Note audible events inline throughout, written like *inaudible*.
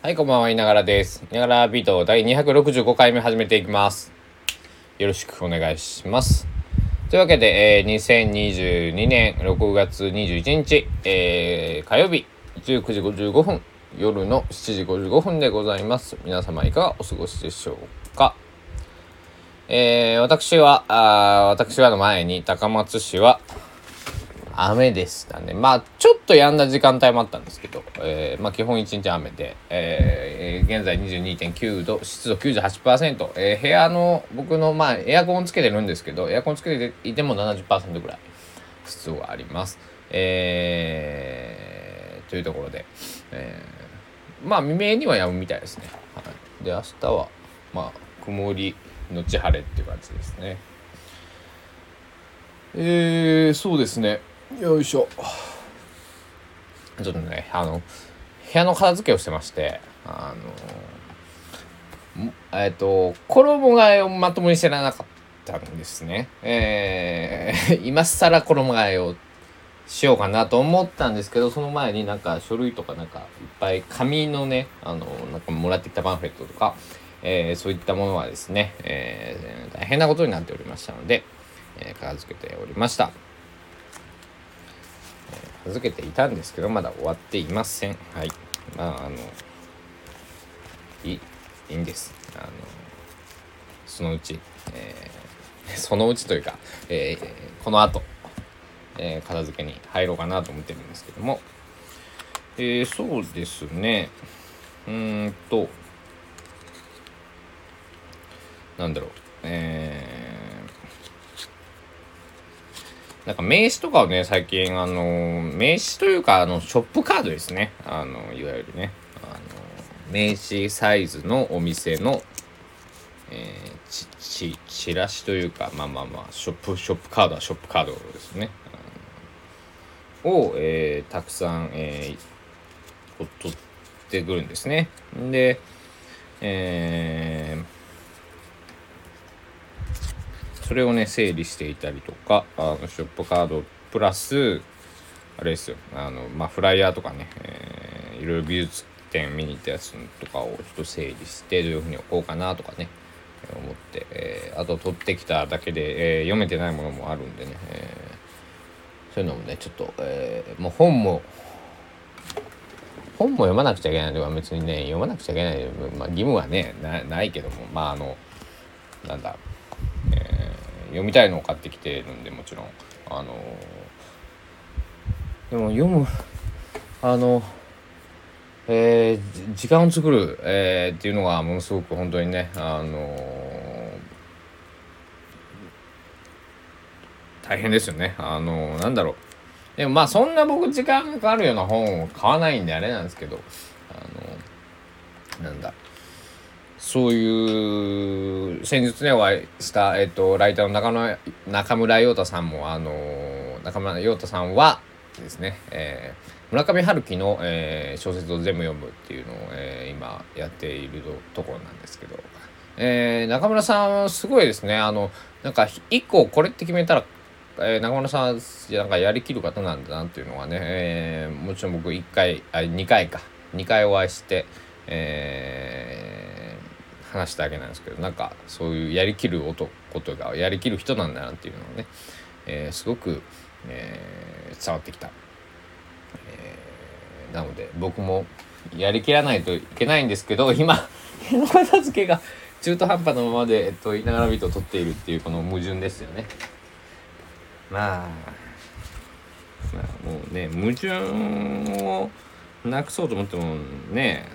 はい、こんばんは、いながらです。いながらビート第265回目始めていきます。よろしくお願いします。というわけで、えー、2022年6月21日、えー、火曜日19時55分、夜の7時55分でございます。皆様いかがお過ごしでしょうか。えー、私は、あ私はの前に高松市は雨でしたね。まあ、ちょっとやんだ時間帯もあったんですけど、えーまあ、基本一日雨で、えー現在22.9度、湿度98%、えー部屋の、僕の、まあ、エアコンつけてるんですけど、エアコンつけていても70%ぐらい湿度があります。えーというところで、えーまあ、未明にはやむみたいですね。はい、で、明日は、まあ、曇りのち晴れっていう感じですね。えー、そうですね。よいしょ。ちょっとね、あの、部屋の片付けをしてまして、あの、えっ、と、衣替えをまともにしてなかったんですね。えー、*laughs* 今更衣替えをしようかなと思ったんですけど、その前になんか書類とかなんかいっぱい紙のね、あの、なんかもらってきたパンフレットとか、えーそういったものはですね、えー大変なことになっておりましたので、え片付けておりました。片付けていたんですけどまだ終わっていません。はい。まああのいいいいんです。あのそのうち、えー *laughs* そのうちというか、えーこの後、えー片付けに入ろうかなと思ってるんですけども。えーそうですね。うーんとなんだろう。えーなんか名刺とかをね、最近、あの、名刺というか、あの、ショップカードですね。あの、いわゆるね、あの、名刺サイズのお店の、えーち、ち、チラシというか、まあまあまあ、ショップ、ショップカードはショップカードですね。を、えーたくさん、えー取ってくるんですね。で、えーそれをね整理していたりとかあのショップカードプラスあれですよあのまあフライヤーとかね、えーいろいろ美術展見に行ったやつとかをちょっと整理してどういうふうに置こうかなとかね思って、えーあと取ってきただけで、えー読めてないものもあるんでね、えーそういうのもねちょっと、えーもう本も本も読まなくちゃいけないのは別にね読まなくちゃいけない、まあ、義務はねないけどもまああのなんだ読みたいのを買ってきてるんでもちろん。あのでも読むあのえー時間を作る、えーっていうのがものすごく本当にねあの大変ですよね。あのなんだろう。でもまあそんな僕時間がかかるような本を買わないんであれなんですけどあのなんだ。そういう先日ねお会いした、えっと、ライターの中野中村陽太さんもあの中村陽太さんはですね、えー村上春樹の、えー小説を全部読むっていうのを、えー今やっているところなんですけど、えー中村さんすごいですねあのなんか一個これって決めたらえー中村さんなんかやりきる方なんだなっていうのはね、えーもちろん僕1回あ2回か2回お会いして、えー話したわけなんですけどなんかそういうやりきる男とかやりきる人なんだなっていうのをね、えーすごく、えー伝わってきた、えーなので僕もやりきらないといけないんですけど今部屋の片付けが中途半端なままで、えっと、いながらビートを取っているっていうこの矛盾ですよね。まあ、まあ、もうね、矛盾をなくそうと思ってもね、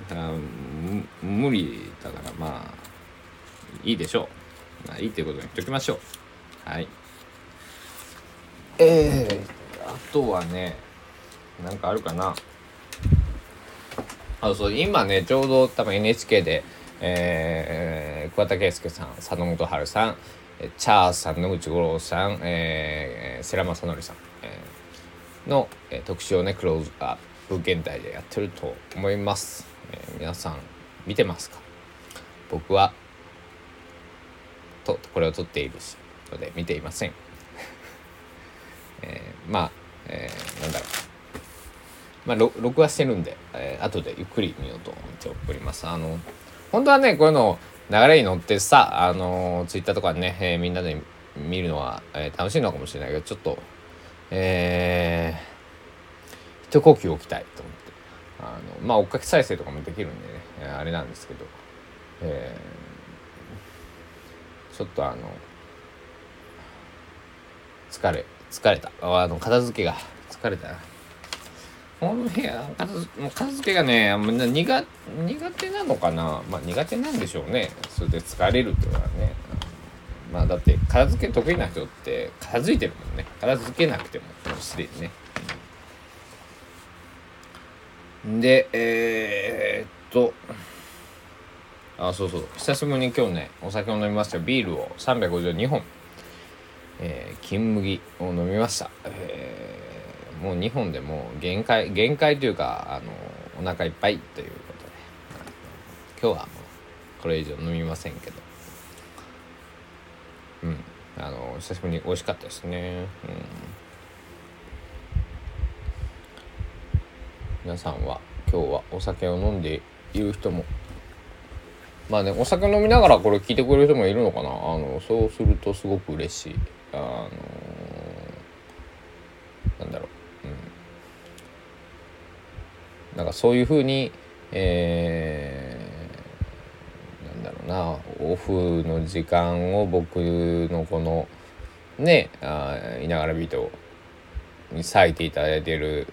無理だから、まあ、いいでしょう。まあ、いいっていうことにしておきましょう。はい。えー、あとはね、なんかあるかな。あそう今ねちょうど多分 NHK で、えー、桑田佳祐さん佐野元春さんチャーさん野口五郎さん、えー、世良正則さん、えーの、えー特集をねクローズアップ現代でやってると思います、えー皆さん見てますか？僕はとこれを撮っているので見ていません、*laughs* えーまあ、えーなんだろう。まあ録画してるんで、えー、後でゆっくり見ようと思っております。あの本当はねこういうの流れに乗ってさあのツイッターとかね、えー、みんなで見るのは、えー、楽しいのかもしれないけどちょっとえー、一呼吸置きたいと思って。あのまあ追っかけ再生とかもできるんでね、あれなんですけど、えー、ちょっとあの疲れ疲れた。あの片付けが疲れたな。この部屋片付けがね苦苦手なのかな。まあ苦手なんでしょうね。それで疲れるっていうのはね。まあだって片付け得意な人って片付いてるもんね。片付けなくてももうすでにね。でえー、っとあそうそう。久しぶりに今日ねお酒を飲みました。ビールを352本。えー、金麦を飲みました、えー、もう2本でもう限界限界というかあのお腹いっぱいということで。今日はもうこれ以上飲みませんけど。うん。あの久しぶりに美味しかったですね。うん。皆さんは今日はお酒を飲んでいる人もまあねお酒飲みながらこれ聞いてくれる人もいるのかな。あのそうするとすごく嬉しい。あのー、なんだろう、うん、なんかそういうふうに、えー、なんだろうな。オフの時間を僕のこのねあいながらビートに割いていただいてる。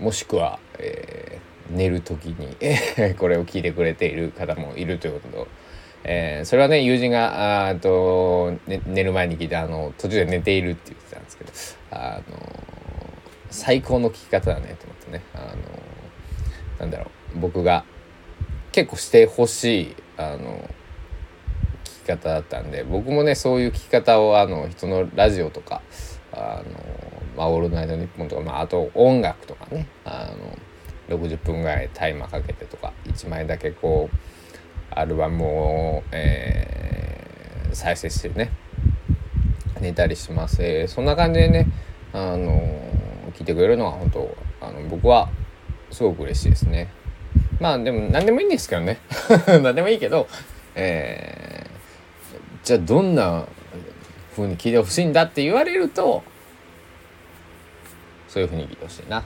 もしくは、えー、寝る時に *laughs* これを聞いてくれている方もいるということ。とえー、それはね友人があと、ね、寝る前に聞いてあの途中で寝ているって言ってたんですけどあの最高の聞き方だねと思ってね。あのなんだろう。僕が結構してほしいあの聞き方だったんで僕もねそういう聞き方をあの人のラジオとかあの、まあ、オールナイトニッポンとか、まあ、あと音楽とかねあの60分ぐらいタイマーかけてとか1枚だけこうアルバムを、えー、再生してね寝たりします、えー、そんな感じでねあの聞いてくれるのは本当あの僕はすごく嬉しいですね。まあでも何でもいいんですけどね。*laughs* 何でもいいけど、えー、じゃあどんな風に聞いてほしいんだって言われるとそういう風に聞いてほしいな。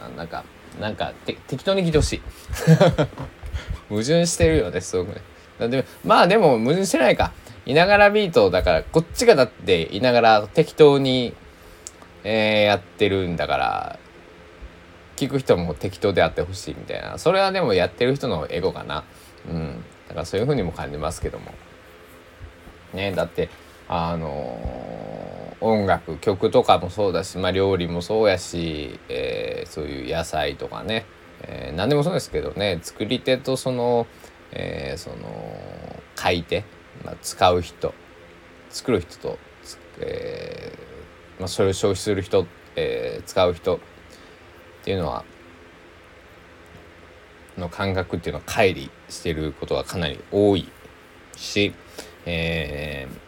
あなんかなんか適当に聞いてほしい。*laughs* 矛盾してるよねすごくね。でまあでも矛盾してないか。いながらビートだからこっちがだっていながら適当に、えー、やってるんだから聞く人も適当であってほしいみたいな。それはでもやってる人のエゴかな。うん。だからそういうふうにも感じますけども。ねだってあのー、音楽曲とかもそうだし、まあ、料理もそうやし、えー、そういう野菜とかね。えー、何でもそうですけどね。作り手とその,、えー、その買い手、まあ、使う人作る人と、えーまあ、それを消費する人、えー、使う人っていうのはの感覚っていうのは乖離してることがかなり多いし、えー、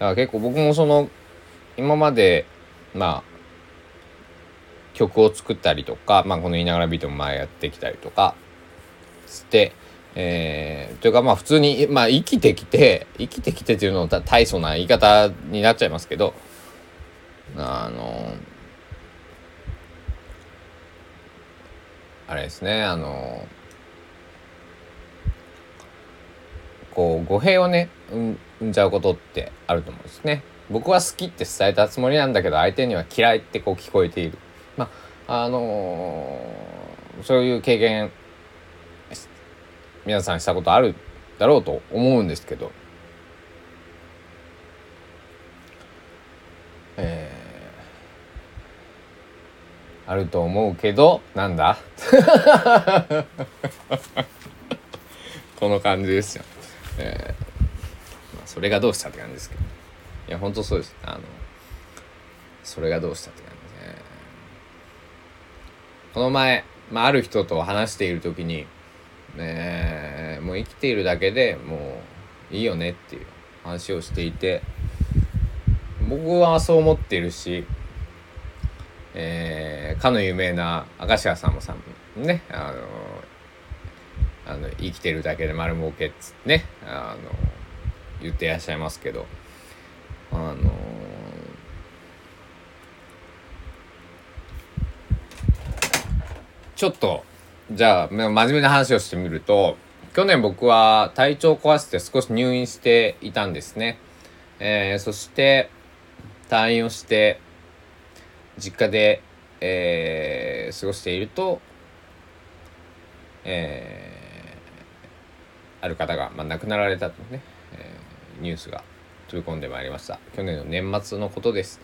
から結構僕もその今までまあ曲を作ったりとか、まあ、この「言いながらビート」も前やってきたりとかして、えー、というかまあ普通に、まあ、生きてきて生きてきてっていうのは大層な言い方になっちゃいますけどあのあれですねあのこう語弊をね生んじゃうことってあると思うんですね。僕は好きって伝えたつもりなんだけど相手には嫌いってこう聞こえている。まああのー、そういう経験皆さんしたことあるだろうと思うんですけど、えー、あると思うけどなんだ？*laughs* この感じですよ。えー、それがどうしたって感じですけど。いや本当そうです。あのそれがどうしたって感じで。この前、まあ、ある人と話している時に、ね、もう生きているだけでもういいよねっていう話をしていて僕はそう思っているしえー、かの有名な明石家さんまさんねあのあの生きてるだけで丸儲けっつってねあの言ってらっしゃいますけどあのちょっとじゃあ真面目な話をしてみると去年僕は体調を壊して少し入院していたんですね。えー、そして退院をして実家で、えー、過ごしていると、えー、ある方が、まあ、亡くなられたとね、ニュースが飛び込んでまいりました。去年の年末のことです、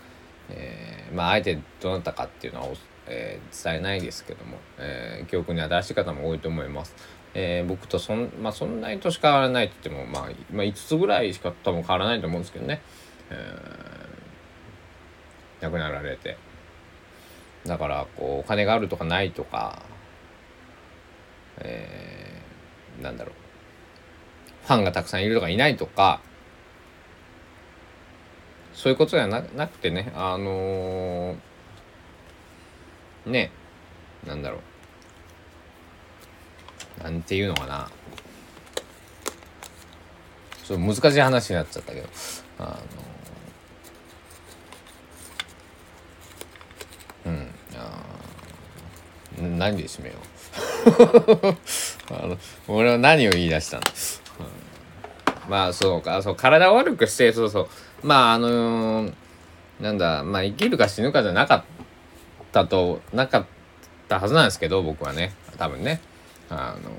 えー、まああえてどなたかっていうのは、えー、伝えないですけども、えー、記憶に新しい方も多いと思います。えー、僕とそん,、まあ、そんなに年変わらないって言っても、まあ、まあ、5つぐらいしか多分変わらないと思うんですけどね、えー、亡くなられて。だからこうお金があるとかないとか、えー、なんだろう。ファンがたくさんいるとかいないとかそういうことじゃなくてねあのー、ねなんだろう。なんていうのかな。ちょっと難しい話になっちゃったけど。あのうんあ何で締めよう。*laughs* あの俺は何を言い出したんだ、うん、まあそうかそう体を悪くしてそうそう。まああのー、なんだまあ生きるか死ぬかじゃなかったとなかったはずなんですけど僕はね多分ねあの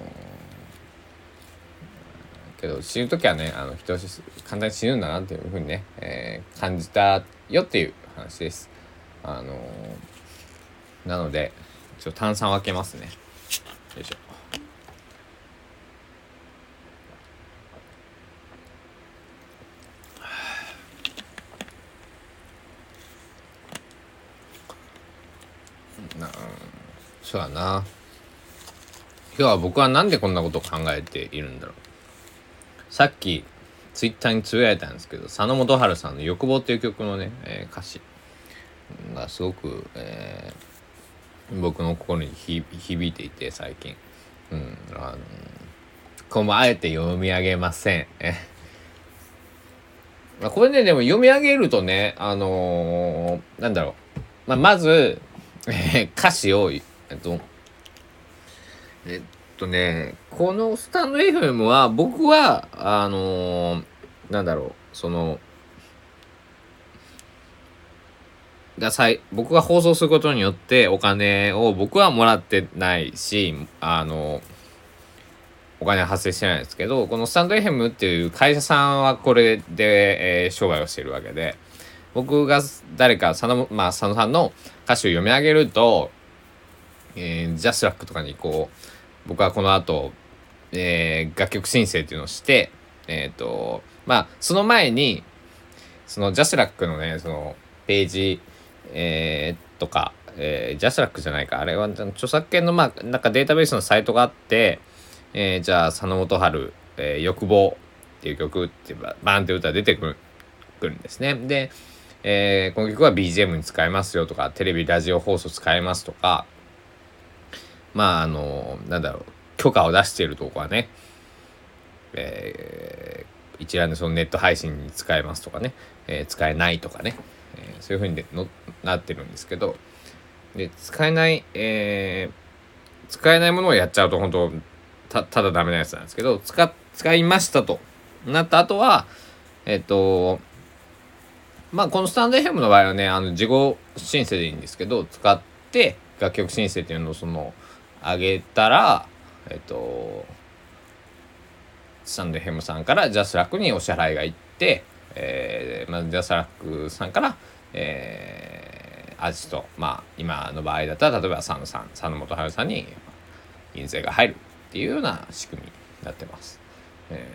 けど死ぬ時はねあの人簡単に死ぬんだなっていうふうにね、えー、感じたよっていう話です。あのなのでちょっと炭酸を開けますね。よいしょ。なそうだな。今日は僕は何でこんなことを考えているんだろうさっきツイッターにつぶやいたんですけど佐野元春さんの「欲望」っていう曲のね、えー、歌詞がすごく、えー、僕の心に響いていて最近、うん、あのこもあえて読み上げません。*laughs* まあ、これねでも読み上げるとねあのー、なんだろう、まあ、まず、えー、歌詞を、えっとえっとね、このスタンド FM は、僕は、あのー、なんだろう、その、がさい僕が放送することによってお金を僕はもらってないし、あの、お金発生してないですけど、このスタンド FM っていう会社さんはこれで、えー、商売をしてるわけで、僕が誰か佐野、まあ、佐野さんの歌詞を読み上げると、えー、ジャスラックとかにこう、僕はこの後、えー、楽曲申請っていうのをして、えっ、ー、と、まあ、その前に、そのジャスラックのね、そのページ、えー、とか、えー、ジャスラックじゃないか、あれは著作権の、まあ、なんかデータベースのサイトがあって、えー、じゃあ、佐野元春、えー、欲望っていう曲ってバーンって歌出てくるくるんですね。で、えー、この曲は BGM に使えますよとか、テレビ、ラジオ放送使えますとか、まああのなんだろう許可を出しているとこはね、えー、一覧でそのネット配信に使えますとかね、えー、使えないとかね、えー、そういうふうにのなってるんですけどで使えない、えー、使えないものをやっちゃうと本当たただダメなやつなんですけど使使いましたとなった後はえっ、とまあこのスタンド FM の場合はねあの事後申請でいいんですけど使って楽曲申請っていうのをそのあげたら、えっと、スタンド FM さんからジャスラックにお支払いがいって、えー、まあ、ジャスラックさんから、えー、アーティスト、まあ、今の場合だったら、例えば佐野さん、佐野元春さんに印税が入るっていうような仕組みになってます。え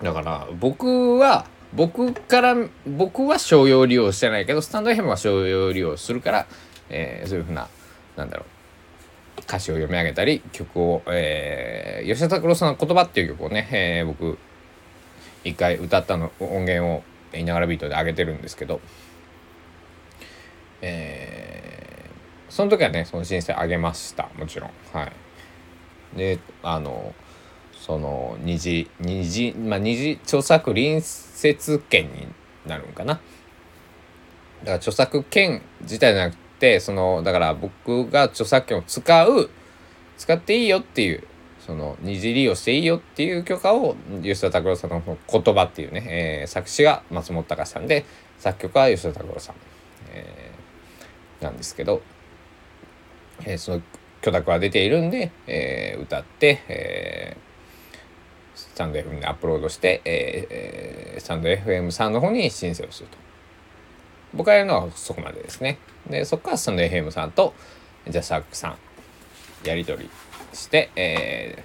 ー、だから、僕は、僕から、僕は商用利用してないけど、スタンド FM は商用利用するから、えー、そういうふうな、なんだろう、歌詞を読み上げたり曲を、えー、吉田拓郎さんの「言葉」っていう曲をね、えー、僕一回歌ったの音源を「いながらビート」で上げてるんですけど、えー、その時はねその申請あげましたもちろん。はい。であのその二次二次まあ二次著作隣接権になるんかな。だから著作権自体じゃなくてそのだから僕が著作権を使う使っていいよっていうその二次利用していいよっていう許可を吉田拓郎さんの言葉っていうね、えー、作詞が松本隆さんで作曲は吉田拓郎さん、えー、なんですけど、えー、その許諾は出ているんで、えー、歌って、えー、スタンド FM にアップロードして、えー、スタンド FM さんの方に申請をすると。僕がやるのはそこまでですね。で、そこからスタンド FM さんとジャスタックさんやり取りして、え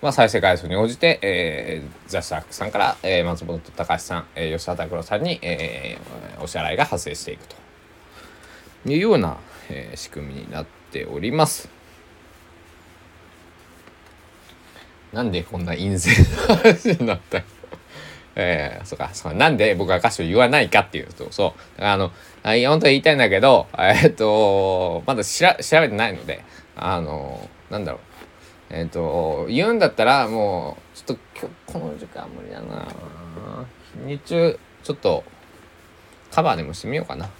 ー、まあ、再生回数に応じて、えー、ザ・スタックさんから、えー、松本隆さん、えー、吉田拓郎さんに、えー、お支払いが発生していくというような、えー、仕組みになっております。なんでこんな陰性な話になったえー、そうか、そうなんで僕は歌詞を言わないかっていうと、そう。あの、あ本当は言いたいんだけど、*laughs* えっと、まだしら調べてないので、あの、なんだろう。えっ、と、言うんだったら、もう、ちょっと今日、この時間無理だな日中、ちょっと、カバーでもしてみようかな。うん。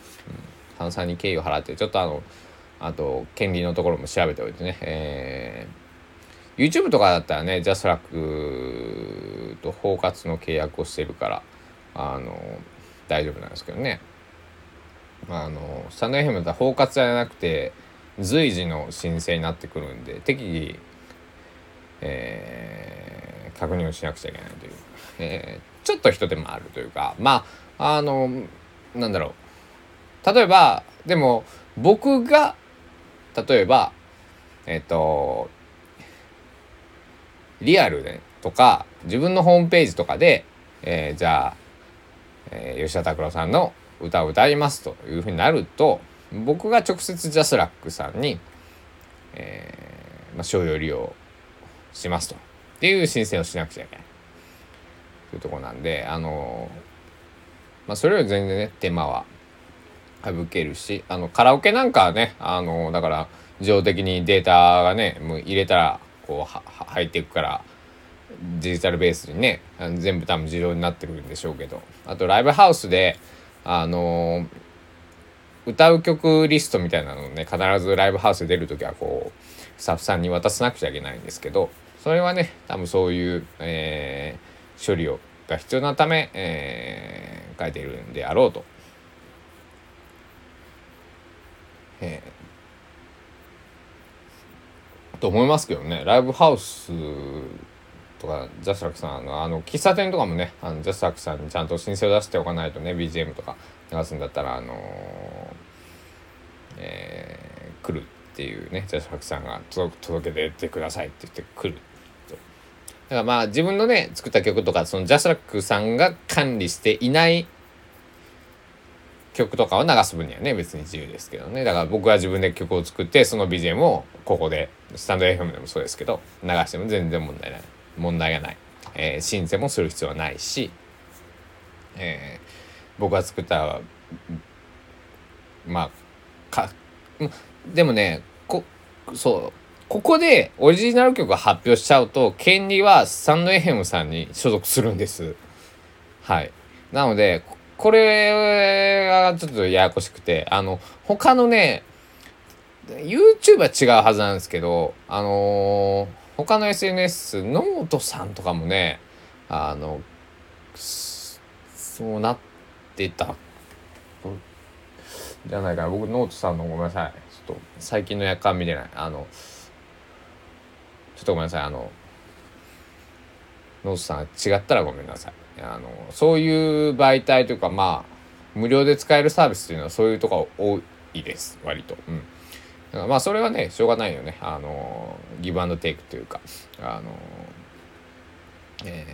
炭酸に敬意を払って、ちょっとあの、あと、権利のところも調べておいてね。えー、YouTube とかだったらね、ジャスラックと包括の契約をしてるから、あの、大丈夫なんですけどね。あの、スタンド FM だったら包括じゃなくて、随時の申請になってくるんで適宜、えー、確認をしなくちゃいけないという、えー、ちょっと人手もあるというかまああのなんだろう例えばでも僕が例えばえっ、ー、とリアルでとか自分のホームページとかで、えー、じゃあ、えー、吉田拓郎さんの歌を歌いますというふうになると僕が直接ジャスラックさんに、えー、まあ、商用利用しますと。っていう申請をしなくちゃいけない。というところなんで、あのまあ、それより全然ね、手間は省けるし、あの、カラオケなんかはね、あのだから、自動的にデータがね、もう入れたら、こう、は入っていくから、デジタルベースにね、全部多分自動になってくるんでしょうけど、あとライブハウスで、あのー歌う曲リストみたいなのをね必ずライブハウスで出る時はこうスタッフさんに渡さなくちゃいけないんですけどそれはね多分そういう、えー、処理をが必要なため、えー、書いているんであろうと。えー、と思いますけどねライブハウスとかジャスラックさんのあの喫茶店とかもねあのジャスラックさんにちゃんと申請を出しておかないとね BGM とか流すんだったらあのー、えー、来るっていうねジャスラックさんが届届けてってくださいって言って来る。だからまあ自分のね作った曲とかそのジャスラックさんが管理していない曲とかを流す分にはね別に自由ですけどねだから僕は自分で曲を作ってその BGM をここでスタンド FM でもそうですけど流しても全然問題ない。問題がない、えー、申請もする必要はないし、えー、僕が作ったまあかでもねこそうここでオリジナル曲を発表しちゃうと権利はスタンドエヘムさんに所属するんです。はい。なのでこれがちょっとややこしくてあの他のね YouTube は違うはずなんですけどあのー、他の SNS ノートさんとかもねあのそうなってた。じゃないかな僕ノートさんのごめんなさい。ちょっと最近の夜間見てない。あのちょっとごめんなさい。あのノートさん違ったらごめんなさい。あのそういう媒体というかまあ無料で使えるサービスというのはそういうとこ多いです。割と。うん。まあそれはねしょうがないよねあのギブアンドテイクというかあのえ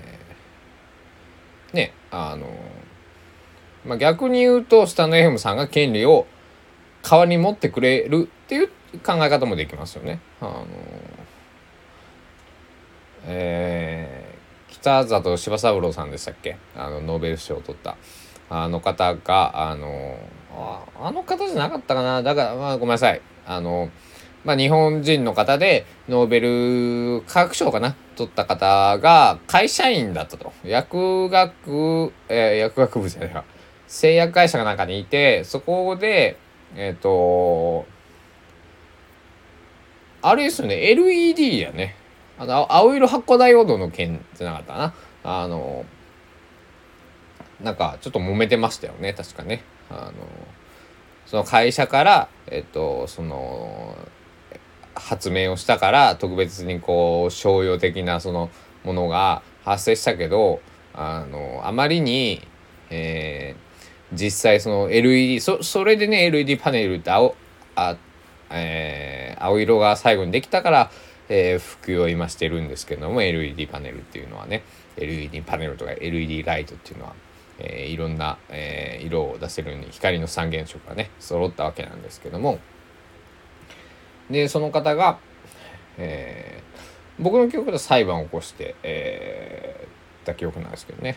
ー、ねあのまあ、逆に言うとスタンド FM さんが権利を代わりに持ってくれるっていう考え方もできますよね。あのえー、北里柴三郎さんでしたっけ？あのノーベル賞を取った。あの方が、あの、ああの方じゃなかったかな？だから、まあ、ごめんなさい。あの、まあ、日本人の方で、ノーベル科学賞かな取った方が、会社員だったと。薬学、えー、薬学部じゃないか。製薬会社が中にいて、そこで、えっ、ー、と、あれですよね、LED やね。あの、青色発光ダイオードの件じゃなかったな。あの、なんか、ちょっと揉めてましたよね、確かね。あの、その会社から、えっと、その、発明をしたから特別にこう商用的なそのものが発生したけどあのあまりに、えー、実際その LED そそれでね LED パネルって青あ、えー、青色が最後にできたから、えー、普及を今してるんですけども LED パネルっていうのはね LED パネルとか LED ライトっていうのは、えー、いろんな、えー、色を出せるように光の三原色がね揃ったわけなんですけども。でその方が、えー、僕の記憶で裁判を起こして、えー、た記憶なんですけどね、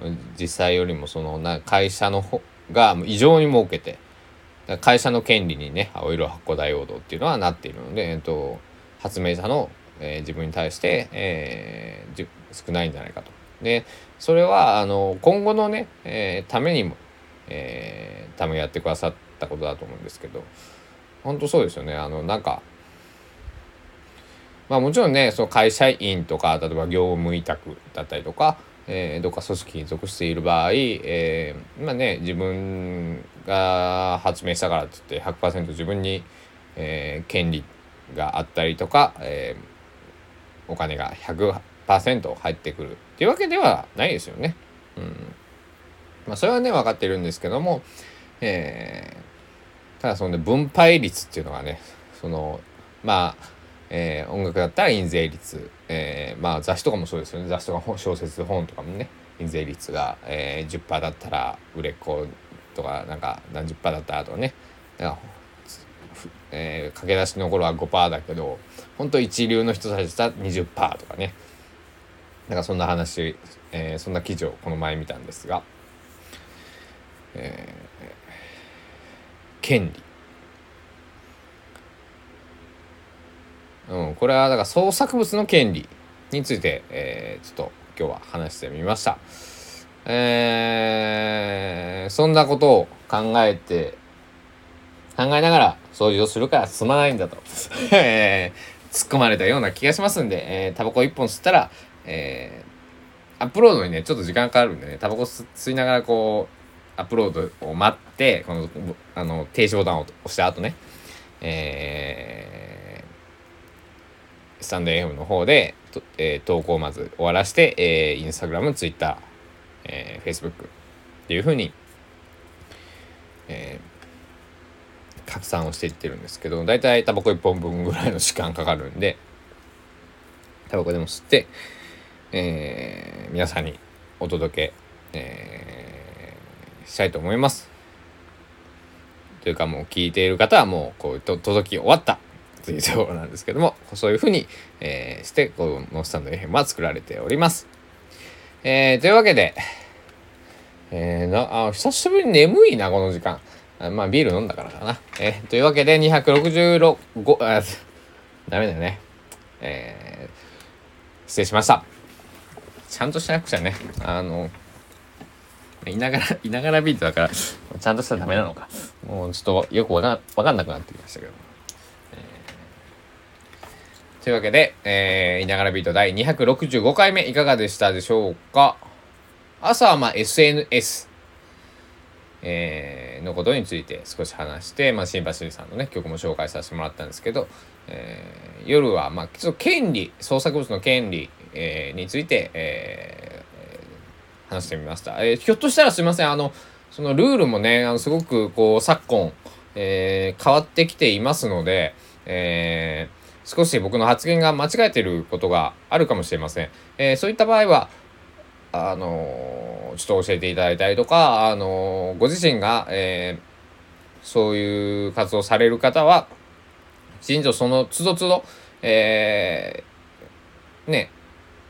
うん、実際よりもそのな会社の方が異常に儲けて会社の権利にね青色発光ダイオードっていうのはなっているので、えーと、発明者の、えー、自分に対して、えー、少ないんじゃないかと。でそれはあの今後のね、えー、ためにも、えー、ためやってくださったことだと思うんですけど本当そうですよね。あのなんかまあもちろんねその会社員とか例えば業務委託だったりとか、えー、どっか組織に属している場合、えー、まあね自分が発明したからって言って100%自分に、えー、権利があったりとか、えー、お金が100%入ってくる。っていうわけではないですよね。うん。まあ、それはね分かってるんですけども、えーただそのね分配率っていうのがねそのまあ、えー、音楽だったら印税率、えー、まあ雑誌とかもそうですよね。雑誌とか小説本とかもね印税率が、えー、10%だったら売れっ子とかなんか何十パーだったらとかね。えー、駆け出しの頃は5%だけど本当一流の人たちだったら20%とかね。なんかそんな話、えー、そんな記事をこの前見たんですが、え権利うん、これはだから創作物の権利について、えー、ちょっと今日は話してみました。えー、そんなことを考えて、考えながら掃除をするから済まないんだと、*laughs* えー、突っ込まれたような気がしますんで、えー、タバコ一本吸ったら、えー、アップロードにね、ちょっと時間かかるんでね、タバコ吸いながらこう、アップロードを待って、この、あの、停止ボタンを押した後ね、えー、スタンド FM の方で、えー、投稿をまず終わらして、えー、インスタグラム、ツイッター、えー、フェイスブックっていうふうに、えー、拡散をしていってるんですけど、だいたいタバコ1本分ぐらいの時間かかるんで、タバコでも吸って、えー、皆さんにお届け、えーしたいと思います。というかもう聞いている方はもうこうと届き終わったというところなんですけどもそういうふうに、えー、してこのスタンド FM は作られております。えー、というわけで、えー、なあ久しぶりに眠いなこの時間。あまあビール飲んだからかな。えー、というわけで266あダメだよね。えー、失礼しました。ちゃんとしなくちゃね。あのいながら、*laughs* いながらビートだから、ちゃんとしたらダメなのか。もうちょっとよくわかわかんなくなってきましたけど。というわけで、えー、いながらビート第265回目いかがでしたでしょうか朝はまあ SNS、えー、のことについて少し話して、まあ、シンパシーさんのね、曲も紹介させてもらったんですけど、えー、夜は、まあ、ちょっと権利、創作物の権利、えー、について、えー、話してみました。えー、ひょっとしたらすいません、あの、そのルールもね、あのすごくこう昨今、え、変わってきていますので、え、少し僕の発言が間違えてることがあるかもしれません。え、そういった場合は、あのちょっと教えていただいたりとか、あのご自身が、えそういう活動される方は、きちんとその都度都度、えね、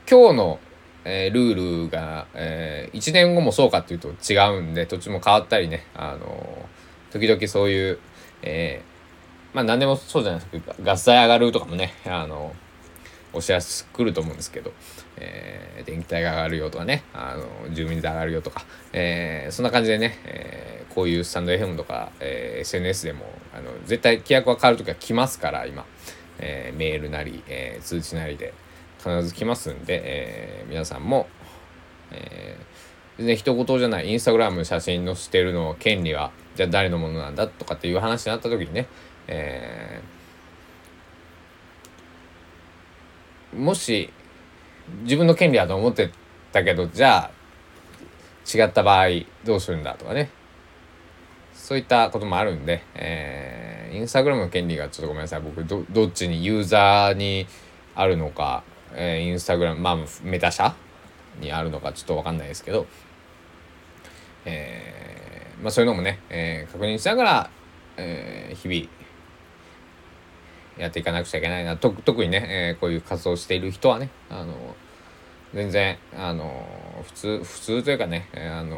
今日のえー、ルールが、えー、1年後もそうかっていうと違うんで、途中も変わったりね、あのー、時々そういう、えー、まあ何でもそうじゃないですか、ガス代上がるとかもね、あのお知らせ来ると思うんですけど、えー、電気代が上がるよとかね、あの住民税上がるよとか、えー、そんな感じでね、えー、こういうスタンド FM とか、えー、SNS でもあの絶対規約は変わる時は来ますから今、えー、メールなり、えー、通知なりで。必ず来ますんで、えー、皆さんも、えー、全然人事じゃないインスタグラム写真載せてるの権利はじゃあ誰のものなんだとかっていう話になった時にね、えー、もし自分の権利だと思ってたけどじゃあ違った場合どうするんだとかね。そういったこともあるんで、えー、インスタグラムの権利がちょっとごめんなさい僕どどっちにユーザーにあるのか、えー、インスタグラムまあメタ社？にあるのかちょっと分かんないですけど、えー、まあそういうのもね、えー、確認しながら、えー、日々やっていかなくちゃいけないな。と特にね、えー、こういう活動している人はねあの全然あの普通普通というかね、えー、あの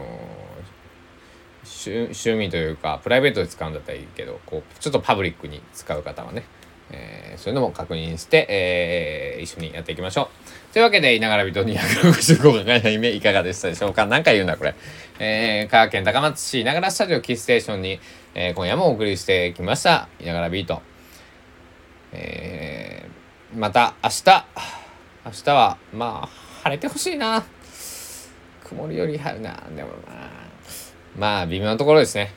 趣味というかプライベートで使うんだったらいいけどこうちょっとパブリックに使う方はね、えー、そういうのも確認して、えー、一緒にやっていきましょう。というわけで、いながら人265回の夢いかがでしたでしょうか？何回言うんだこれ。えー、香川県高松市いながらスタジオキーステーションに、えー、今夜もお送りしてきました。いながらビート。えー、また明日、明日は、まあ、晴れてほしいな。曇りより晴れな。でもまあ、まあ、微妙なところですね。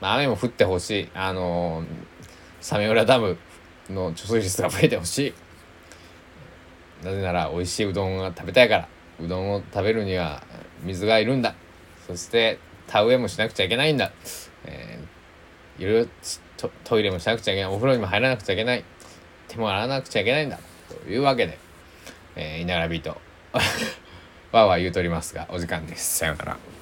まあ、雨も降ってほしい。あのー、サメ浦ダムの貯水率が増えてほしい。なぜなら、美味しいうどんが食べたいから。うどんを食べるには水がいるんだ。そして、田植えもしなくちゃいけないんだ。えー、いろいろトイレもしなくちゃいけないお風呂にも入らなくちゃいけない手も洗わなくちゃいけないんだというわけで、えー、いながらビートわーわー言うとりますがお時間ですさようなら。